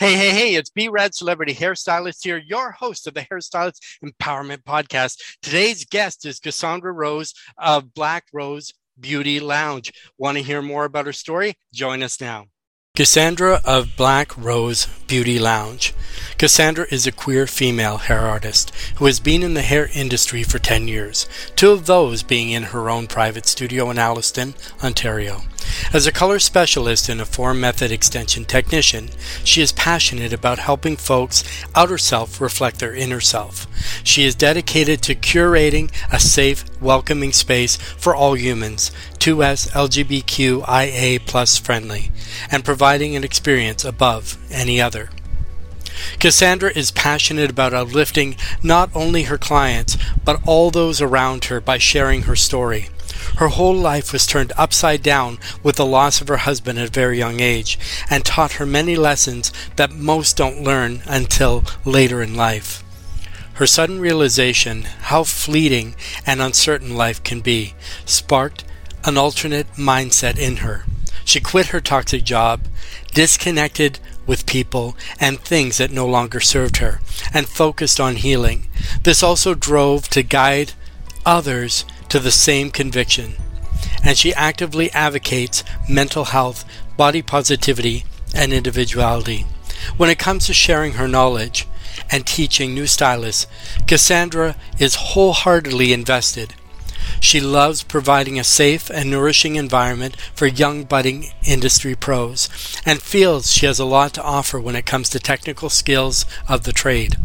Hey, hey, hey, it's B Rad Celebrity Hairstylist here, your host of the Hairstylist Empowerment Podcast. Today's guest is Cassandra Rose of Black Rose Beauty Lounge. Want to hear more about her story? Join us now. Cassandra of Black Rose Beauty Lounge. Cassandra is a queer female hair artist who has been in the hair industry for 10 years, two of those being in her own private studio in Alliston, Ontario. As a color specialist and a form method extension technician, she is passionate about helping folks' outer self reflect their inner self. She is dedicated to curating a safe, welcoming space for all humans, 2S LGBTQIA plus friendly, and providing an experience above any other. Cassandra is passionate about uplifting not only her clients, but all those around her by sharing her story. Her whole life was turned upside down with the loss of her husband at a very young age, and taught her many lessons that most don't learn until later in life. Her sudden realization how fleeting and uncertain life can be sparked an alternate mindset in her. She quit her toxic job, disconnected with people and things that no longer served her, and focused on healing. This also drove to guide others to the same conviction, and she actively advocates mental health, body positivity, and individuality. When it comes to sharing her knowledge and teaching new stylists, Cassandra is wholeheartedly invested. She loves providing a safe and nourishing environment for young budding industry pros and feels she has a lot to offer when it comes to technical skills of the trade.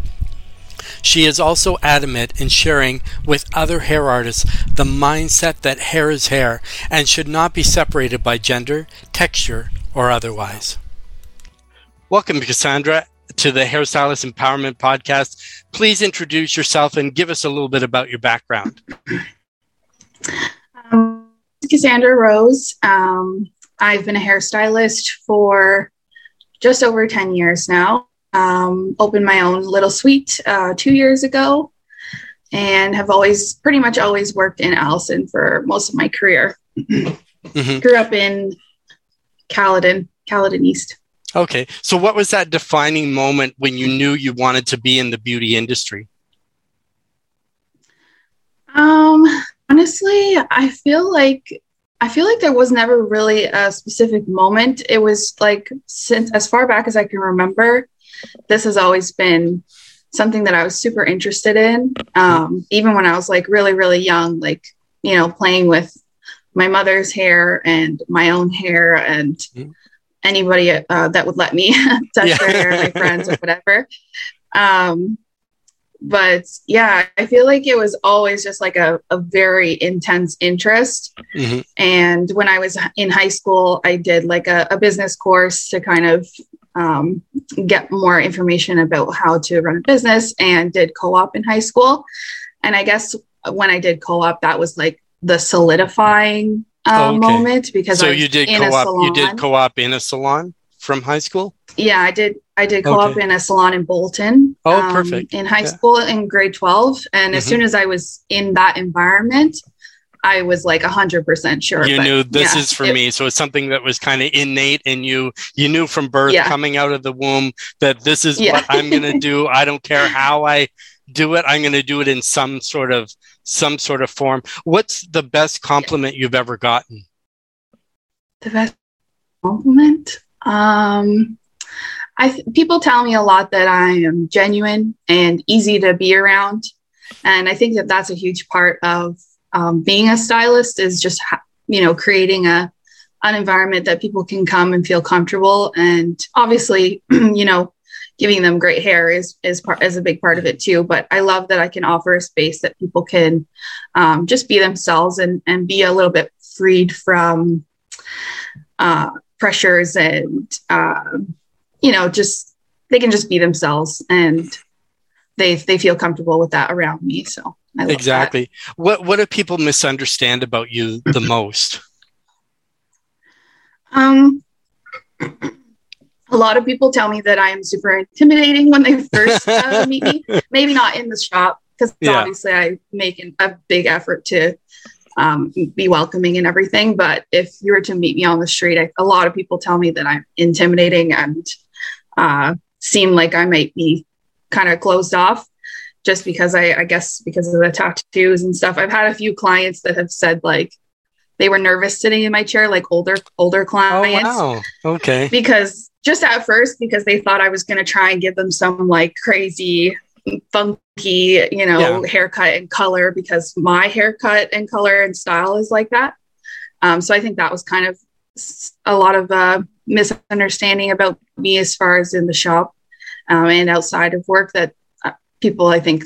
She is also adamant in sharing with other hair artists the mindset that hair is hair and should not be separated by gender, texture, or otherwise. Welcome, Cassandra, to the Hairstylist Empowerment Podcast. Please introduce yourself and give us a little bit about your background. Um, Cassandra Rose. Um, I've been a hairstylist for just over 10 years now um, opened my own little suite uh, two years ago and have always pretty much always worked in Alliston for most of my career. mm-hmm. Grew up in Caledon, Caledon East. Okay. So, what was that defining moment when you knew you wanted to be in the beauty industry? Um, honestly, I feel like I feel like there was never really a specific moment. It was like since as far back as I can remember, this has always been something that I was super interested in. Um, even when I was like really, really young, like, you know, playing with my mother's hair and my own hair and mm-hmm. anybody uh, that would let me touch yeah. their hair, my friends or whatever. Um, but yeah, I feel like it was always just like a, a very intense interest. Mm-hmm. And when I was in high school, I did like a, a business course to kind of um, get more information about how to run a business and did co-op in high school and i guess when i did co-op that was like the solidifying uh, okay. moment because so you did co-op you did co-op in a salon from high school yeah i did i did co-op okay. in a salon in bolton oh um, perfect in high yeah. school in grade 12 and mm-hmm. as soon as i was in that environment I was like a hundred percent sure. You knew this yeah, is for it, me. So it's something that was kind of innate in you. You knew from birth, yeah. coming out of the womb, that this is what I'm going to do. I don't care how I do it. I'm going to do it in some sort of some sort of form. What's the best compliment you've ever gotten? The best compliment. Um, I people tell me a lot that I am genuine and easy to be around, and I think that that's a huge part of um, being a stylist is just you know creating a an environment that people can come and feel comfortable. And obviously you know giving them great hair is is part is a big part of it too. But i love that i can offer a space that people can um, just be themselves and and be a little bit freed from uh, pressures and uh, you know just they can just be themselves and they they feel comfortable with that around me so exactly. That. What what do people misunderstand about you the most? Um, a lot of people tell me that I am super intimidating when they first uh, meet me. Maybe not in the shop because yeah. obviously I make an, a big effort to um, be welcoming and everything. But if you were to meet me on the street, I, a lot of people tell me that I'm intimidating and uh, seem like I might be kind of closed off just because I, I guess because of the tattoos and stuff. I've had a few clients that have said like they were nervous sitting in my chair, like older older clients. Oh wow. Okay. Because just at first, because they thought I was gonna try and give them some like crazy funky, you know, yeah. haircut and color because my haircut and color and style is like that. Um, so I think that was kind of a lot of uh, misunderstanding about me as far as in the shop um, and outside of work that uh, people I think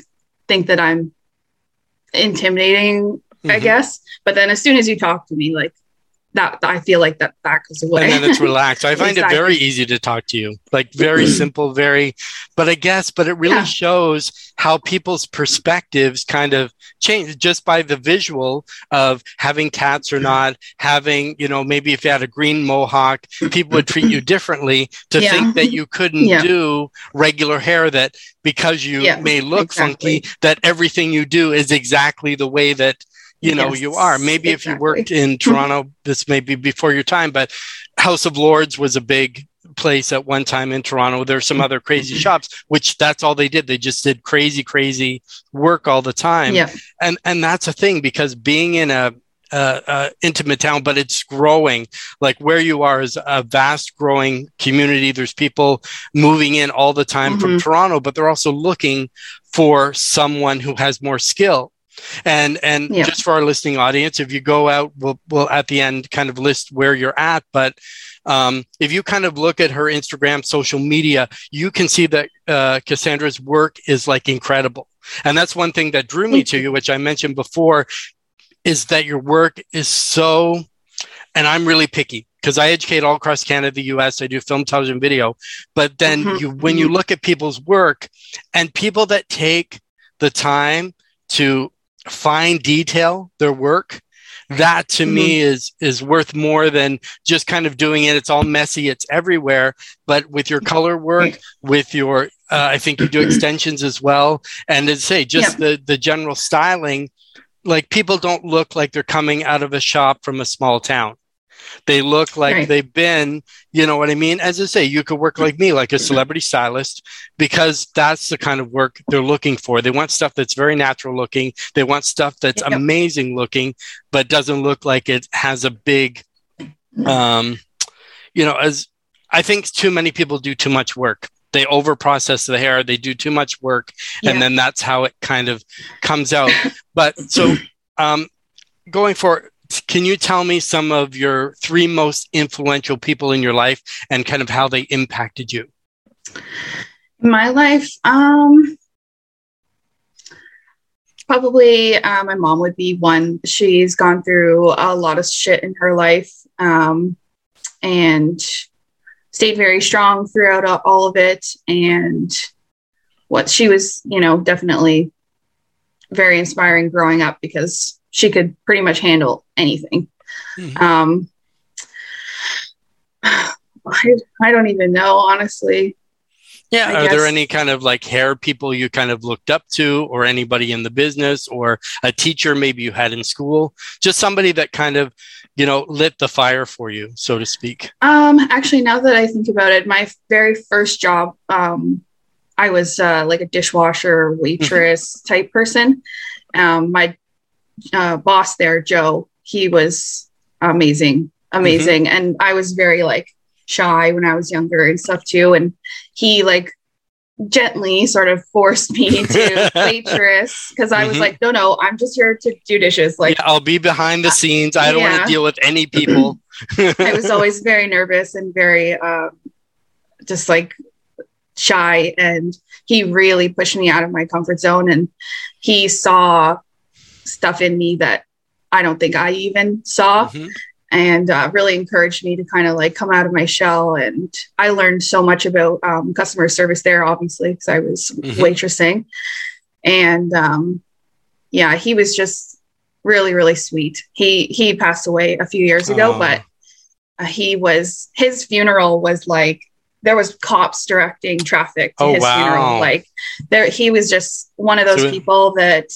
think that I'm intimidating, mm-hmm. I guess. But then as soon as you talk to me, like that I feel like that that goes away. And then it's relaxed. I find exactly. it very easy to talk to you. Like very mm-hmm. simple, very but I guess but it really yeah. shows how people's perspectives kind of change just by the visual of having tats or not, having, you know, maybe if you had a green mohawk, people would treat you differently to yeah. think that you couldn't yeah. do regular hair that because you may look exactly. funky that everything you do is exactly the way that you know yes, you are maybe exactly. if you worked in toronto this may be before your time but house of lords was a big place at one time in toronto there's some other crazy mm-hmm. shops which that's all they did they just did crazy crazy work all the time yeah. and and that's a thing because being in a uh, uh, intimate town, but it's growing. Like where you are is a vast growing community. There's people moving in all the time mm-hmm. from Toronto, but they're also looking for someone who has more skill. And and yeah. just for our listening audience, if you go out, we'll we'll at the end kind of list where you're at. But um, if you kind of look at her Instagram, social media, you can see that uh, Cassandra's work is like incredible. And that's one thing that drew me to you, which I mentioned before, is that your work is so. And I'm really picky because I educate all across Canada, the US. I do film, television, video. But then mm-hmm. you, when you mm-hmm. look at people's work and people that take the time to fine detail their work that to mm-hmm. me is is worth more than just kind of doing it it's all messy it's everywhere but with your color work with your uh, i think you do extensions as well and as say just yeah. the the general styling like people don't look like they're coming out of a shop from a small town they look like right. they've been, you know what I mean? As I say, you could work like me, like a celebrity stylist, because that's the kind of work they're looking for. They want stuff that's very natural looking. They want stuff that's yep. amazing looking, but doesn't look like it has a big, um, you know, as I think too many people do too much work they over process the hair they do too much work yeah. and then that's how it kind of comes out but so um going for can you tell me some of your three most influential people in your life and kind of how they impacted you? My life, um, probably uh, my mom would be one. She's gone through a lot of shit in her life um, and stayed very strong throughout all of it. And what she was, you know, definitely very inspiring growing up because she could pretty much handle anything. Mm-hmm. Um, I, I don't even know, honestly. Yeah. I are guess. there any kind of like hair people you kind of looked up to, or anybody in the business, or a teacher maybe you had in school? Just somebody that kind of, you know, lit the fire for you, so to speak. Um, actually, now that I think about it, my very first job, um, I was uh, like a dishwasher, waitress mm-hmm. type person. Um, my uh, boss there, Joe, he was amazing, amazing. Mm-hmm. And I was very like shy when I was younger and stuff too. And he like gently sort of forced me to waitress because I was mm-hmm. like, no, no, I'm just here to do dishes. Like, yeah, I'll be behind the scenes. I don't yeah. want to deal with any people. I was always very nervous and very uh, just like shy. And he really pushed me out of my comfort zone. And he saw stuff in me that I don't think I even saw. Mm-hmm. And uh, really encouraged me to kind of like come out of my shell. And I learned so much about um, customer service there, obviously, because I was mm-hmm. waitressing. And um, yeah, he was just really, really sweet. He he passed away a few years ago, oh. but uh, he was his funeral was like there was cops directing traffic to oh, his wow. funeral. Like there, he was just one of those so, people that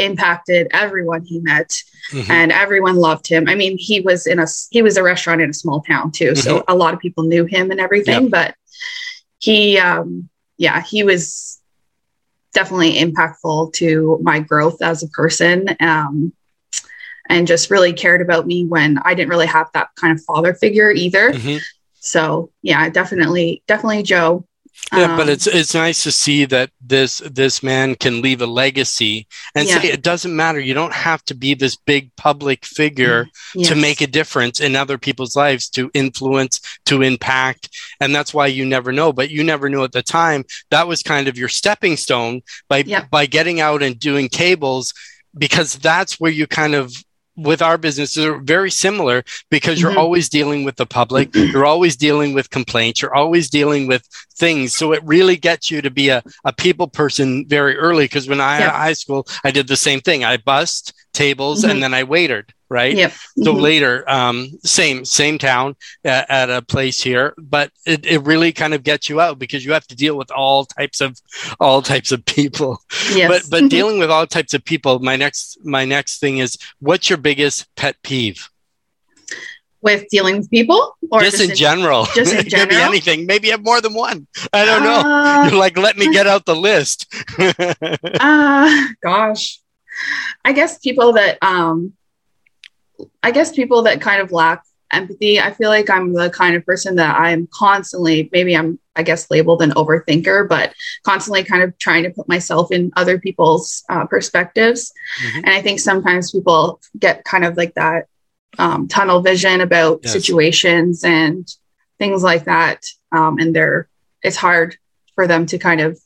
impacted everyone he met mm-hmm. and everyone loved him i mean he was in a he was a restaurant in a small town too mm-hmm. so a lot of people knew him and everything yep. but he um yeah he was definitely impactful to my growth as a person um and just really cared about me when i didn't really have that kind of father figure either mm-hmm. so yeah definitely definitely joe yeah, um, but it's it's nice to see that this this man can leave a legacy and yeah. say it doesn't matter. You don't have to be this big public figure yes. to make a difference in other people's lives, to influence, to impact, and that's why you never know. But you never knew at the time. That was kind of your stepping stone by yeah. by getting out and doing tables because that's where you kind of with our business are very similar because you're mm-hmm. always dealing with the public you're always dealing with complaints you're always dealing with things so it really gets you to be a, a people person very early because when i yeah. high school i did the same thing i bussed tables mm-hmm. and then i waited right? Yep. So mm-hmm. later, um, same same town at, at, a place here, but it, it really kind of gets you out because you have to deal with all types of all types of people. Yes. But but dealing with all types of people, my next my next thing is what's your biggest pet peeve? With dealing with people, or just, just in, general, just in general, it could anything. Maybe you have more than one. I don't uh, know. You're like, let me get out the list. uh gosh, I guess people that um I guess people that kind of lack empathy, I feel like I'm the kind of person that I'm constantly, maybe I'm, I guess, labeled an overthinker, but constantly kind of trying to put myself in other people's uh, perspectives. Mm-hmm. And I think sometimes people get kind of like that um, tunnel vision about yes. situations and things like that. Um, and they're, it's hard for them to kind of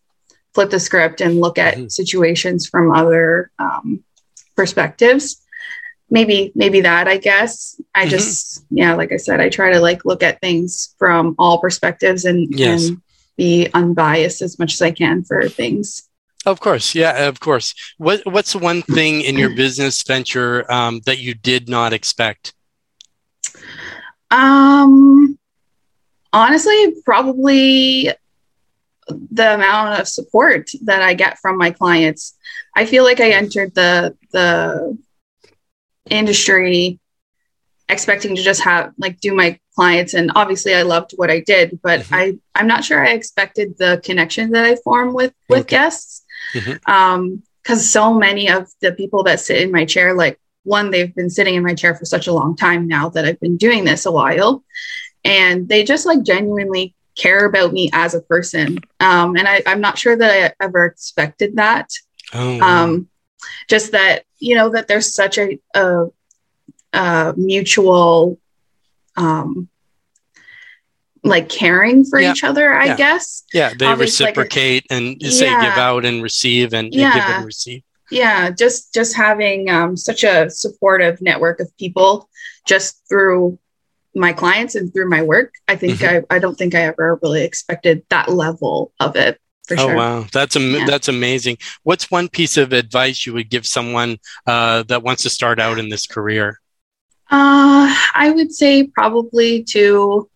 flip the script and look at mm-hmm. situations from other um, perspectives maybe maybe that i guess. I mm-hmm. just yeah like i said i try to like look at things from all perspectives and, yes. and be unbiased as much as i can for things. Of course. Yeah of course. What what's one thing in your business venture um, that you did not expect? Um honestly probably the amount of support that i get from my clients. I feel like i entered the the industry expecting to just have like do my clients and obviously I loved what I did but mm-hmm. I I'm not sure I expected the connection that I form with with okay. guests mm-hmm. um so many of the people that sit in my chair like one they've been sitting in my chair for such a long time now that I've been doing this a while and they just like genuinely care about me as a person um and I I'm not sure that I ever expected that oh, um just that you know that there's such a, a, a mutual um like caring for yeah. each other i yeah. guess yeah they Obviously, reciprocate like, and say yeah. give out and receive and yeah. give and receive yeah just just having um, such a supportive network of people just through my clients and through my work i think mm-hmm. I, I don't think i ever really expected that level of it for oh, sure. wow, that's am- yeah. that's amazing. What's one piece of advice you would give someone uh, that wants to start out in this career? Uh, I would say probably to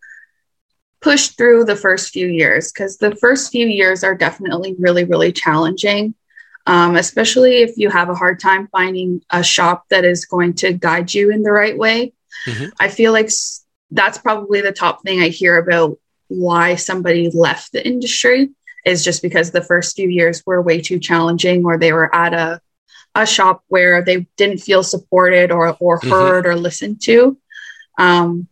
push through the first few years because the first few years are definitely really really challenging. Um, especially if you have a hard time finding a shop that is going to guide you in the right way. Mm-hmm. I feel like that's probably the top thing I hear about why somebody left the industry is just because the first few years were way too challenging or they were at a a shop where they didn't feel supported or or mm-hmm. heard mm-hmm. or listened to um,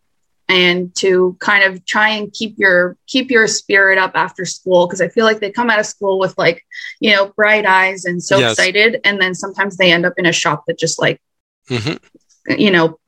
and to kind of try and keep your keep your spirit up after school because i feel like they come out of school with like you know bright eyes and so yes. excited and then sometimes they end up in a shop that just like mm-hmm. You know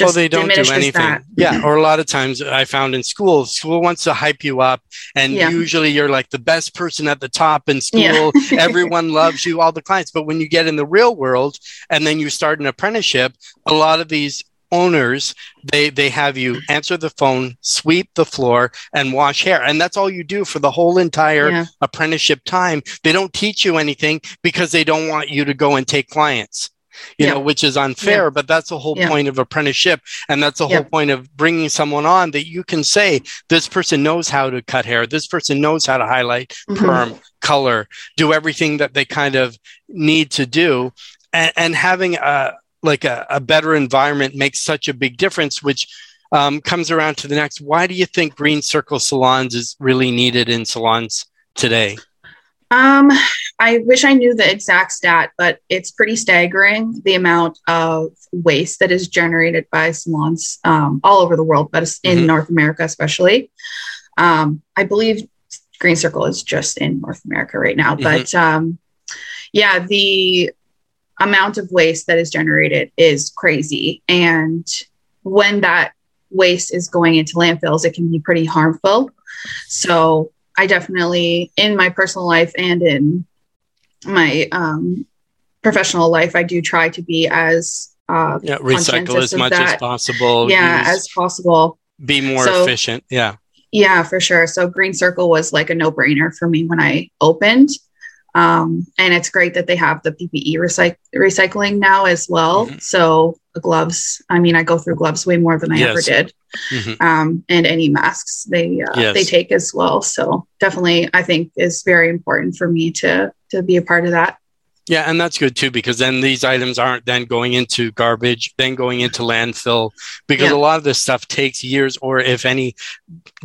well, they don't do anything. That. Yeah, mm-hmm. or a lot of times I found in school, school wants to hype you up, and yeah. usually you're like the best person at the top in school. Yeah. Everyone loves you, all the clients. But when you get in the real world and then you start an apprenticeship, a lot of these owners they they have you answer the phone sweep the floor and wash hair and that's all you do for the whole entire yeah. apprenticeship time they don't teach you anything because they don't want you to go and take clients you yeah. know, which is unfair, yeah. but that's the whole yeah. point of apprenticeship. And that's the whole point of bringing someone on that you can say, this person knows how to cut hair. This person knows how to highlight, mm-hmm. perm, color, do everything that they kind of need to do. And, and having a, like a, a better environment makes such a big difference, which um, comes around to the next. Why do you think green circle salons is really needed in salons today? Um, I wish I knew the exact stat, but it's pretty staggering the amount of waste that is generated by salons um, all over the world, but in mm-hmm. North America especially. Um, I believe Green Circle is just in North America right now, mm-hmm. but um, yeah, the amount of waste that is generated is crazy, and when that waste is going into landfills, it can be pretty harmful. So I definitely, in my personal life and in my um, professional life, I do try to be as uh, yeah, recycle as much that. as possible. Yeah, as possible. Be more so, efficient. Yeah. Yeah, for sure. So Green Circle was like a no brainer for me when I opened. Um, and it's great that they have the PPE recyc- recycling now as well. Mm-hmm. So the gloves, I mean, I go through gloves way more than I yes. ever did. Mm-hmm. Um, and any masks they uh, yes. they take as well. So definitely, I think is very important for me to to be a part of that. Yeah, and that's good too because then these items aren't then going into garbage, then going into landfill because yeah. a lot of this stuff takes years or if any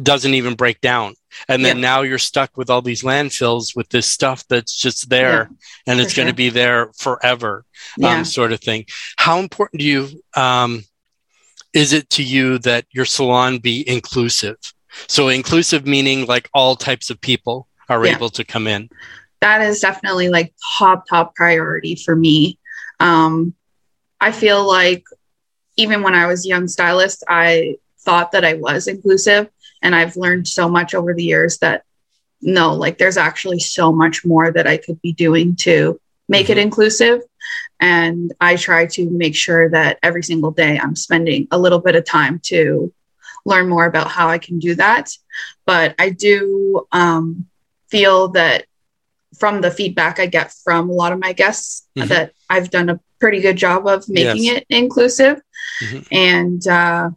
doesn't even break down. And then yeah. now you're stuck with all these landfills with this stuff that's just there yeah, and it's going to be there forever, um, sort of thing. How important do you um, is it to you that your salon be inclusive? So inclusive meaning like all types of people are able to come in that is definitely like top top priority for me um, i feel like even when i was young stylist i thought that i was inclusive and i've learned so much over the years that no like there's actually so much more that i could be doing to make mm-hmm. it inclusive and i try to make sure that every single day i'm spending a little bit of time to learn more about how i can do that but i do um, feel that from the feedback I get from a lot of my guests mm-hmm. that I've done a pretty good job of making yes. it inclusive. Mm-hmm. And uh,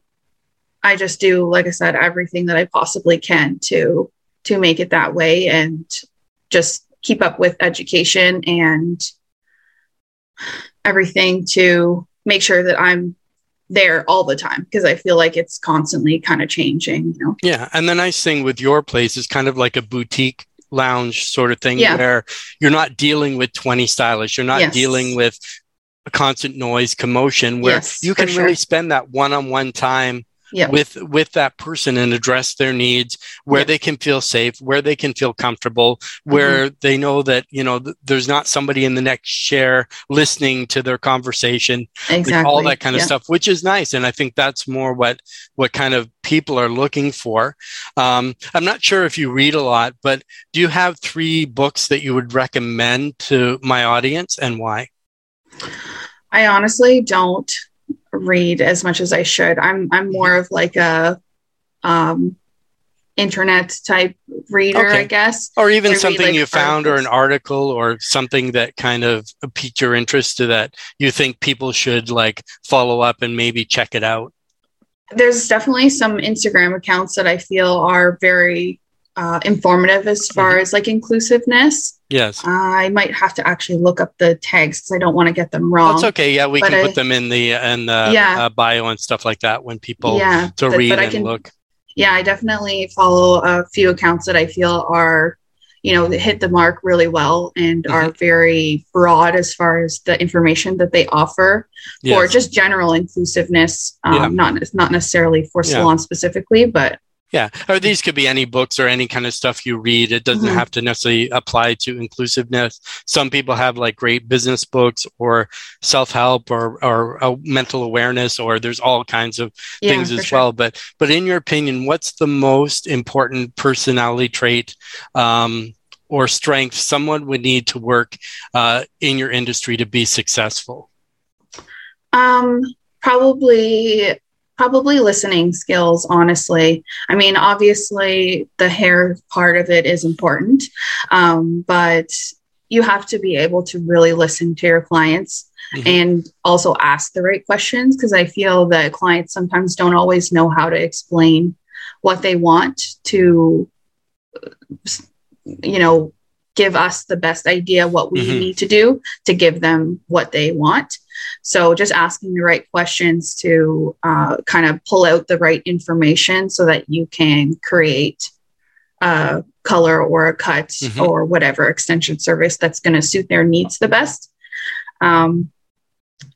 I just do, like I said, everything that I possibly can to to make it that way and just keep up with education and everything to make sure that I'm there all the time because I feel like it's constantly kind of changing. You know? Yeah, and the nice thing with your place is kind of like a boutique lounge sort of thing yeah. where you're not dealing with 20 stylists you're not yes. dealing with a constant noise commotion where yes, you can sure. really spend that one-on-one time yeah. with with that person and address their needs where yeah. they can feel safe where they can feel comfortable where mm-hmm. they know that you know th- there's not somebody in the next chair listening to their conversation exactly. like all that kind of yeah. stuff which is nice and i think that's more what what kind of people are looking for um, i'm not sure if you read a lot but do you have three books that you would recommend to my audience and why i honestly don't read as much as I should. I'm I'm more of like a um, internet type reader, okay. I guess. Or even something like you found articles. or an article or something that kind of piqued your interest to that you think people should like follow up and maybe check it out. There's definitely some Instagram accounts that I feel are very uh, informative as far mm-hmm. as like inclusiveness. Yes. Uh, I might have to actually look up the tags because I don't want to get them wrong. That's okay. Yeah, we but can I, put them in the in the yeah. uh, bio and stuff like that when people yeah, to but, read but and can, look. Yeah, I definitely follow a few accounts that I feel are, you know, hit the mark really well and mm-hmm. are very broad as far as the information that they offer yes. for just general inclusiveness. Um, yeah. Not not necessarily for salon yeah. specifically, but yeah, or these could be any books or any kind of stuff you read. It doesn't mm-hmm. have to necessarily apply to inclusiveness. Some people have like great business books or self help or or uh, mental awareness, or there's all kinds of yeah, things as sure. well. But but in your opinion, what's the most important personality trait? Um, or strength someone would need to work uh, in your industry to be successful? Um, probably probably listening skills, honestly. I mean, obviously, the hair part of it is important, um, but you have to be able to really listen to your clients mm-hmm. and also ask the right questions because I feel that clients sometimes don't always know how to explain what they want to, you know, give us the best idea what we Mhm. need to do to give them what they want. So just asking the right questions to uh, kind of pull out the right information so that you can create a color or a cut Mhm. or whatever extension service that's going to suit their needs the best. Um,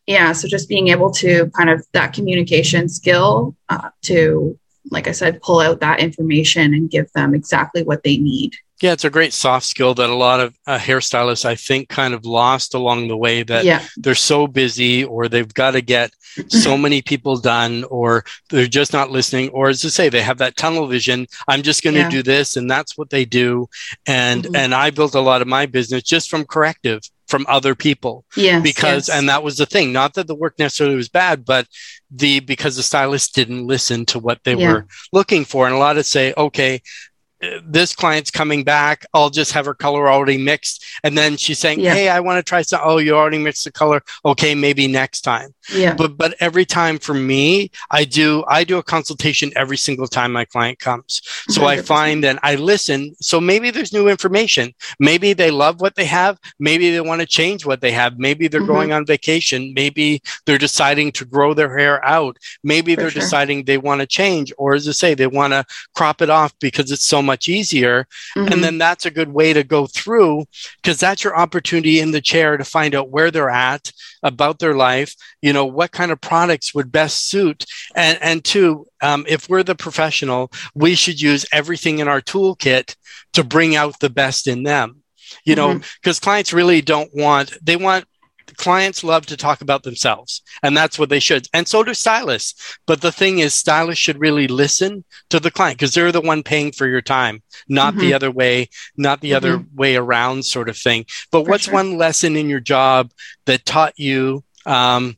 yeah, so just being able to kind of that communication skill uh, to, like I said, pull out that information and give them exactly what they need. Yeah, it's a great soft skill that a lot of uh, hairstylists, I think, kind of lost along the way. That yeah, they're so busy, or they've got to get so many people done, or they're just not listening, or as I say, they have that tunnel vision. I'm just going to Yeah. do this, and that's what they do. And Mhm. and I built a lot of my business just from corrective from other people yes, because yes. and that was the thing not that the work necessarily was bad but the because the stylist didn't listen to what they Yeah. were looking for and a lot of say okay this client's coming back i'll just have her color already mixed. And then she's saying Yeah. hey i want to try some oh you already mixed the color. Okay maybe next time. Yeah, but but every time for me i do i do a consultation every single time my client comes. So i 100%. find that i listen. So maybe there's new information. Maybe they love what they have. Maybe they want to change what they have. Maybe they're Mhm. going on vacation. Maybe they're deciding to grow their hair out. Maybe For they're sure. deciding they want to change or as i say they want to crop it off because it's so much easier. Mhm. and then that's a good way to go through because that's your opportunity in the chair to find out where they're at about their life you know what kind of products would best suit. And and two um, if we're the professional we should use everything in our toolkit to bring out the best in them. You know because clients really don't want they want clients love to talk about themselves and that's what they should. And so do stylists. But the thing is stylists should really listen to the client because they're the one paying for your time not the other way not the other way around sort of thing. But For what's sure. one lesson in your job that taught you um,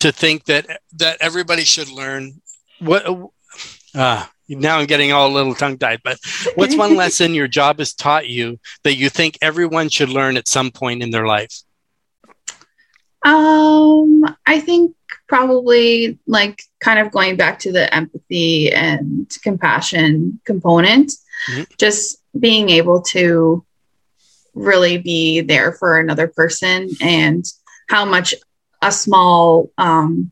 to think that that everybody should learn? What uh, now i'm getting all a little tongue tied but what's one lesson your job has taught you that you think everyone should learn at some point in their life Um, I think probably like kind of going back to the empathy and compassion component, Mhm. just being able to really be there for another person and how much a small um,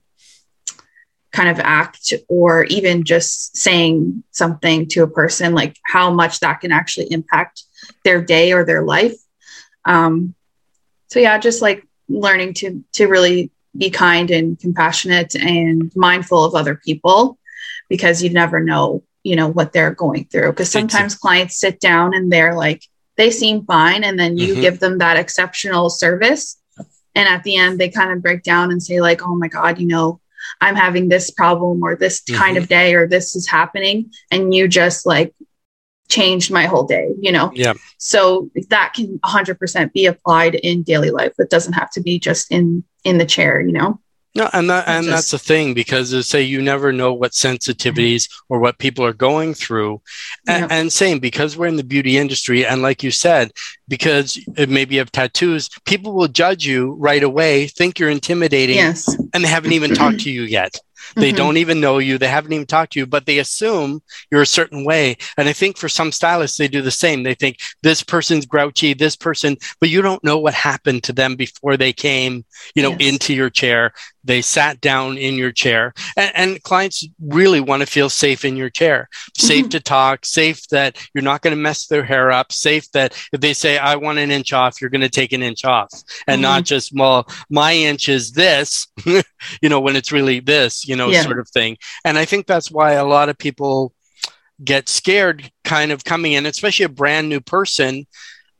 kind of act or even just saying something to a person, like how much that can actually impact their day or their life. Um, so yeah, just like learning to to really be kind and compassionate and mindful of other people because you never know you know what they're going through. Because sometimes clients sit down and they're like they seem fine. And then you Mhm. give them that exceptional service. And at the end they kind of break down and say like oh my god you know i'm having this problem or this kind of day or this is happening. And you just like changed my whole day you know? Yeah. So that can 100% be applied in daily life. It doesn't have to be just in in the chair you know? No, and that, and Just- that's the thing because they say you never know what sensitivities or what people are going through, and, Yep. and same because we're in the beauty industry, and like you said, because it maybe you have tattoos, people will judge you right away, think you're intimidating, yes. and they haven't even talked to you yet. They Mhm. don't even know you. They haven't even talked to you, but they assume you're a certain way. And I think for some stylists, they do the same. They think this person's grouchy, this person, but you don't know what happened to them before they came, you know, Yes. into your chair. They sat down in your chair. And, and clients really want to feel safe in your chair, safe Mhm. to talk, safe that you're not going to mess their hair up, safe that if they say, I want an inch off, you're going to take an inch off and not just, well, my inch is this, you know, when it's really this, you know, Yeah. sort of thing. And I think that's why a lot of people get scared kind of coming in, especially a brand new person.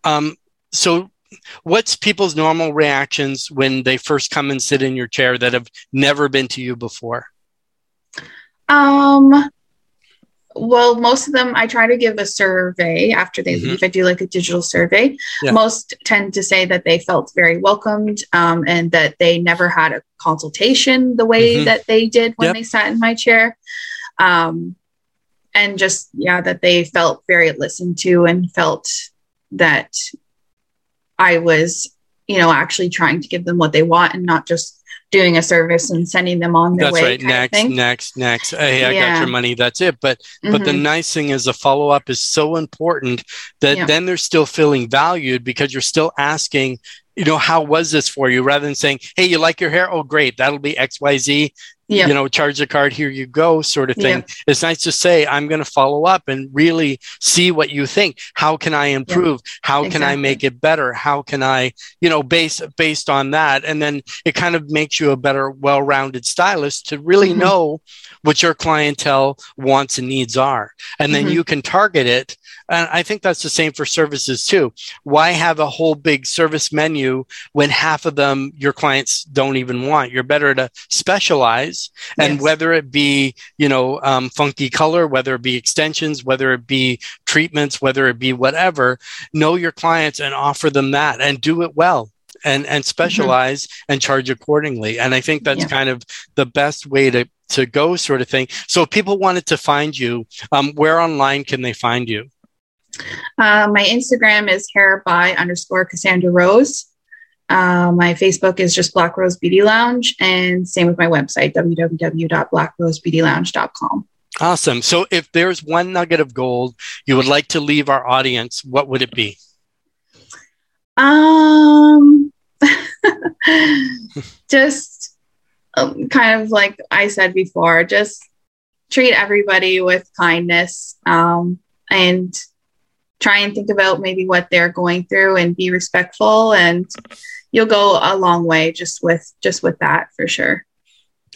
Um, so, what's people's normal reactions when they first come and sit in your chair that have never been to you before? um well most of them i try to give a survey after they Mhm. leave i do like a digital survey Yeah. most tend to say that they felt very welcomed um, and that they never had a consultation the way Mhm. that they did when Yep. they sat in my chair um, and just yeah that they felt very listened to and felt that i was you know actually trying to give them what they want and not just doing a service and sending them on their that's way. That's right next next next hey i Yeah. got your money that's it but but the Mhm. nice thing is the follow-up is so important that Yeah. then they're still feeling valued because you're still asking you know how was this for you rather than saying hey you like your hair oh great that'll be xyz yeah, you know charge the card here you go sort of thing. Yeah. it's nice to say i'm going to follow up and really see what you think. How can i improve? How can i make it better? How can i you know based based on that? And then it kind of makes you a better well-rounded stylist to really Mhm. know what your clientele wants and needs are. And then Mhm. you can target it. And i think that's the same for services too. Why have a whole big service menu when half of them your clients don't even want? You're better to specialize and Yes. whether it be you know um, funky color whether it be extensions whether it be treatments whether it be whatever know your clients and offer them that and do it well and and specialize and charge accordingly and i think that's Yeah. kind of the best way to to go sort of thing so if people wanted to find you um, where online can they find you Uh, my Instagram is hair by underscore Cassandra Rose. Uh, my Facebook is just Black Rose Beauty Lounge, and same with my website, www.blackrosebeautylounge.com. awesome so if there's one nugget of gold you would like to leave our audience what would it be Um, just um, kind of like I said before, just treat everybody with kindness um, and try and think about maybe what they're going through and be respectful and you'll go a long way just with just with that for sure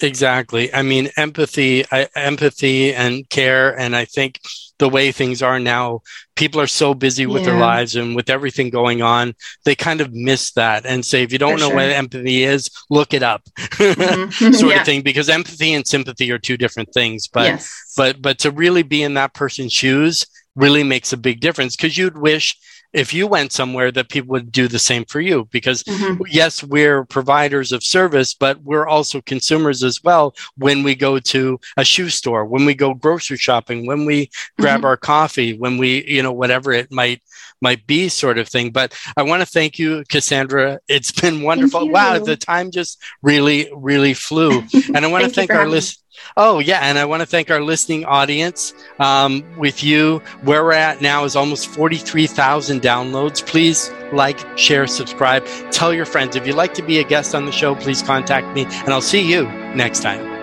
Exactly. I mean, empathy, I, empathy, and care. And I think the way things are now, people are so busy with their lives and with everything going on, they kind of miss that and say, if you don't For know what empathy is, look it up, Mhm. sort yeah. of thing. Because empathy and sympathy are two different things. But yes but but to really be in that person's shoes really makes a big difference because you'd wish if you went somewhere that people would do the same for you because Mhm. yes, we're providers of service, but we're also consumers as well when we go to a shoe store, when we go grocery shopping, when we grab Mhm. our coffee, when we, you know, whatever it might might be sort of thing. But I want to thank you, Cassandra. It's been wonderful. Wow, the time just really, really flew. And I want to Thank our having me. list. Oh yeah, and I want to thank our listening audience. Um, with you, where we're at now is almost forty-three thousand downloads. Please like, share, subscribe, tell your friends. If you'd like to be a guest on the show, please contact me, and I'll see you next time.